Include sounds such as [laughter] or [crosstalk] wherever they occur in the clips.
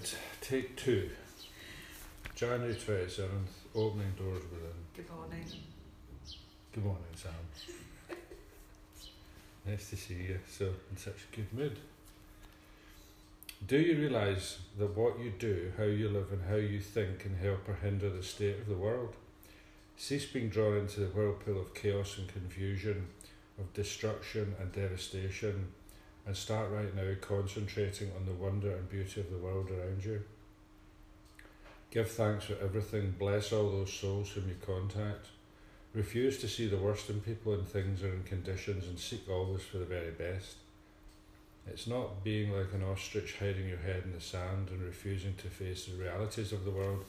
Right, take two. January 27th, opening doors within. Good morning. Good morning, Sam. [laughs] nice to see you. So, in such a good mood. Do you realise that what you do, how you live, and how you think can help or hinder the state of the world? Cease being drawn into the whirlpool of chaos and confusion, of destruction and devastation, and start right now concentrating on the wonder and beauty of the world around you. Give thanks for everything, bless all those souls whom you contact. Refuse to see the worst in people and things or in conditions and seek always for the very best. It's not being like an ostrich hiding your head in the sand and refusing to face the realities of the world.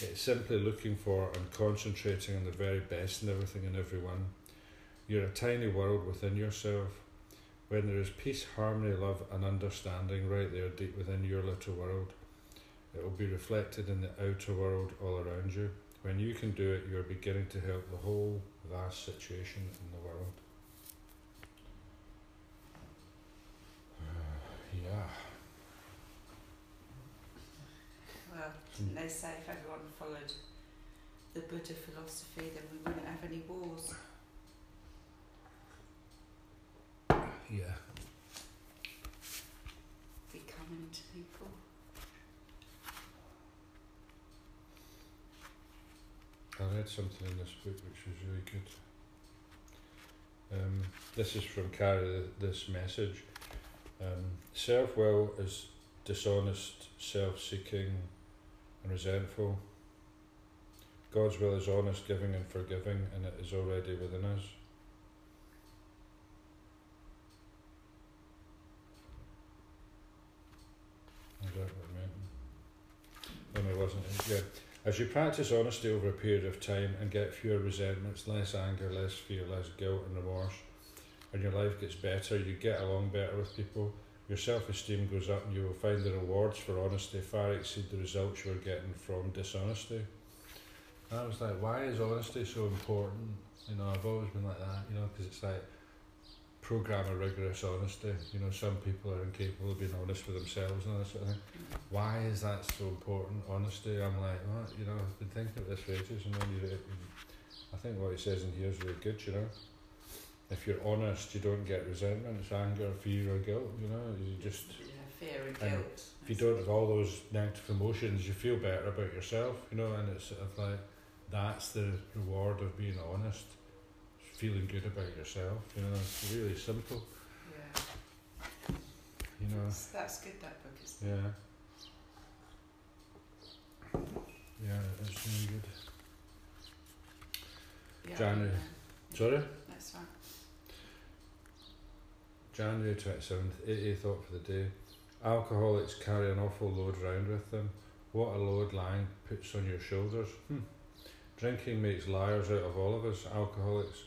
It's simply looking for and concentrating on the very best in everything and everyone. You're a tiny world within yourself. When there is peace, harmony, love, and understanding right there deep within your little world, it will be reflected in the outer world all around you. When you can do it, you're beginning to help the whole vast situation in the world. Uh, yeah. Well, didn't they say if everyone followed the Buddha philosophy, then we wouldn't have any wars? Yeah. Be coming to people. I read something in this book which was really good. Um, this is from Carry, this message. Um, self will is dishonest, self seeking, and resentful. God's will is honest, giving, and forgiving, and it is already within us. I? No, it wasn't. Yeah. As you practice honesty over a period of time and get fewer resentments, less anger, less fear, less guilt and remorse, and your life gets better, you get along better with people, your self esteem goes up, and you will find the rewards for honesty far exceed the results you are getting from dishonesty. And I was like, why is honesty so important? You know, I've always been like that, you know, because it's like program a rigorous honesty. You know, some people are incapable of being honest with themselves and all that sort of thing. Why is that so important? Honesty. I'm like, what? You know, I've been thinking of this for ages, and then you, I think what he says in here is really good. You know, if you're honest, you don't get resentment, it's anger, fear, or guilt. You know, you just Yeah, fear and And guilt. if you don't have all those negative emotions, you feel better about yourself. You know, and it's sort of like that's the reward of being honest. Feeling good about yourself, you know, it's really simple, Yeah. you know. That's, that's good, that book, isn't? Yeah. Yeah, it's really good. Yeah, January. yeah. Sorry? That's right. January 27th, 88 thought for the day. Alcoholics carry an awful load around with them. What a load lying puts on your shoulders. Hmm. Drinking makes liars out of all of us, alcoholics.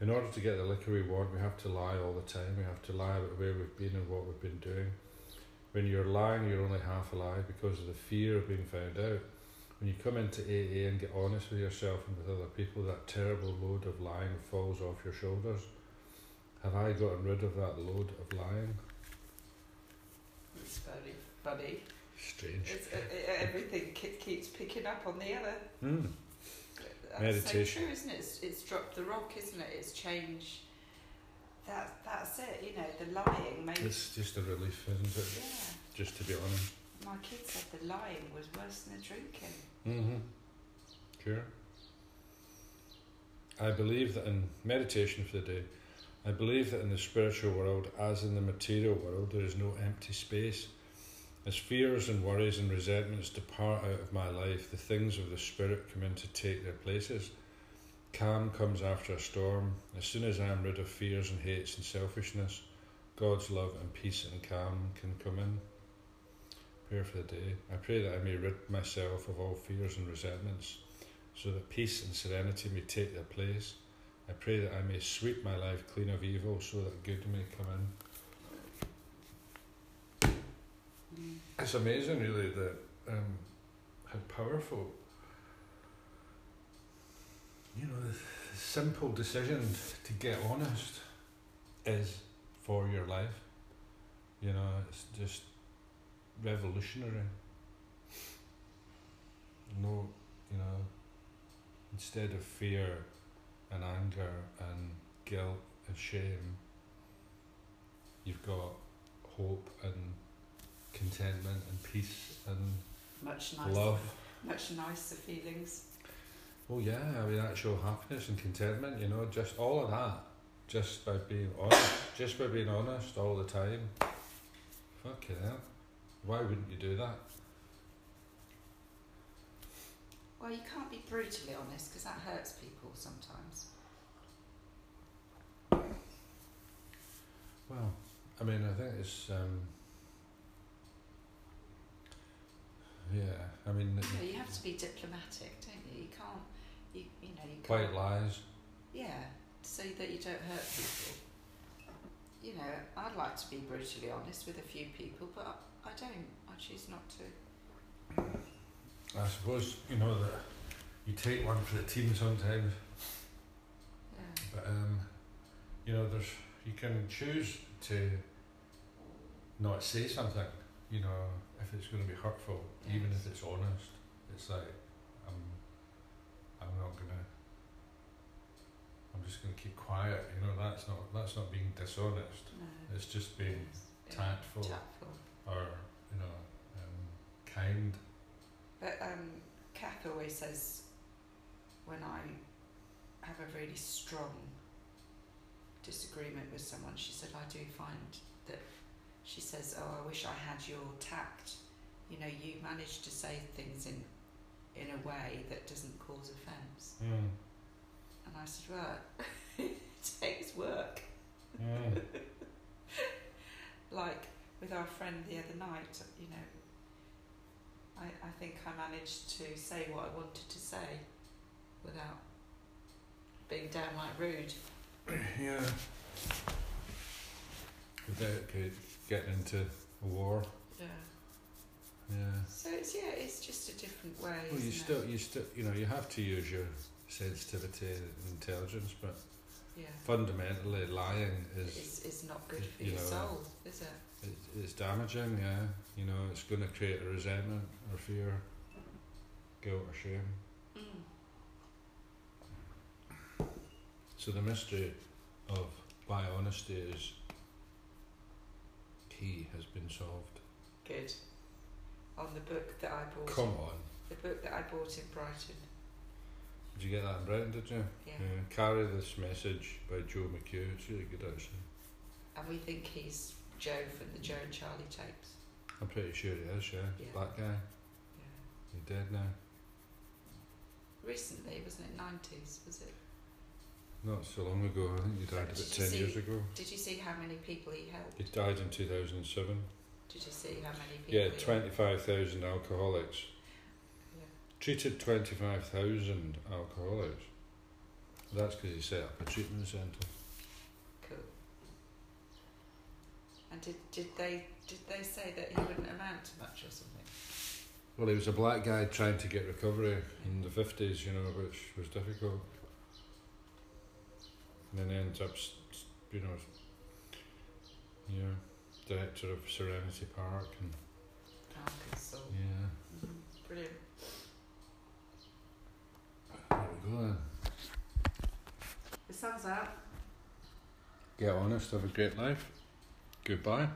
In order to get the liquor reward, we have to lie all the time. We have to lie about where we've been and what we've been doing. When you're lying, you're only half alive because of the fear of being found out. When you come into AA and get honest with yourself and with other people, that terrible load of lying falls off your shoulders. Have I gotten rid of that load of lying? It's very funny. Strange. It's, everything keeps picking up on the other. Hmm. That's Meditation. so true, isn't it? It's, it's dropped the rock, isn't it? It's changed. That, that's it, you know, the lying made. It's just a relief, isn't it? yeah. Just to be honest. My kid said the lying was worse than the drinking. Mm-hmm. Sure. I believe that in meditation for the day, I believe that in the spiritual world, as in the material world, there is no empty space. As fears and worries and resentments depart out of my life, the things of the spirit come in to take their places. Calm comes after a storm. As soon as I am rid of fears and hates and selfishness, God's love and peace and calm can come in. Prayer for the day. I pray that I may rid myself of all fears and resentments, so that peace and serenity may take their place. I pray that I may sweep my life clean of evil, so that good may come in. It's amazing, really, that um, how powerful. You know, the, simple decision to get honest is for your life. You know, it's just revolutionary. no, you know, instead of fear and anger and guilt and shame, you've got hope and contentment and peace and Much nicer. love. Much nicer feelings. Oh yeah, I mean actual happiness and contentment, you know, just all of that. Just by being honest just by being honest all the time. Fucking hell. Why wouldn't you do that? Well, you can't be brutally honest because that hurts people sometimes. Well, I mean I think it's um yeah, I mean No, you have to be diplomatic, don't you? You can't, you, you know, you white can't. lies. Yeah, so that you don't hurt people. You know, I'd like to be brutally honest with a few people, but I, I don't. I choose not to. I suppose, you know, that you take one for the team sometimes, Yeah. but um, you know, there's you can choose to not say something, you know, if it's going to be hurtful, even if it's honest. It's like I'm, I'm not gonna. I'm just gonna keep quiet. You know, that's not that's not being dishonest. No. It's just being Yeah. tactful Tactful. or you know, um, kind. But um, Kath always says when I have a really strong disagreement with someone, she said, I do find says, Oh, I wish I had your tact. You know, you manage to say things in in a way that doesn't cause offence. Mm. And I said, Well, [laughs] it takes work. Mm. [laughs] Like with our friend the other night, you know, I, I think I managed to say what I wanted to say without being downright rude. [clears throat] Yeah. Without ge- getting into a war. Yeah. Yeah. So it's yeah, it's just a different way. Well, you still, it? you still, you know, you have to use your sensitivity and intelligence, but yeah. fundamentally, lying is It's, it's not good for you your know, soul, is it? it, it's damaging. Yeah, you know, it's going to create a resentment or fear, guilt or shame. Mm. So the mystery of why honesty is key has been solved. Good. On the book that I bought. Come on, The book that I bought in Brighton. did you get that in Brighton? Did you? Yeah. Carry this message by Joe McQ. It's really good actually. And we think he's Joe from the Joe and Charlie tapes. I'm pretty sure he is. Yeah, Yeah. black guy. Yeah. He's dead now. Recently, wasn't it? Nineties, was it? Not so long ago. I think he died Did about you ten see- years ago. Did you see how many people he helped? He died in two thousand and seven. Did you see how many people? Yeah, he twenty five thousand alcoholics. Yeah. Treated twenty five thousand alcoholics. That's because he set up a treatment centre. Cool. And did did they did they say that he wouldn't amount to much or something? Well, he was a black guy trying to get recovery in the fifties, you know, which was difficult. And then ends up, you know, yeah, director of Serenity Park, and Arkansas. yeah, Mhm. Brilliant. there we go then. The sun's out. Get honest, have a great life. Goodbye.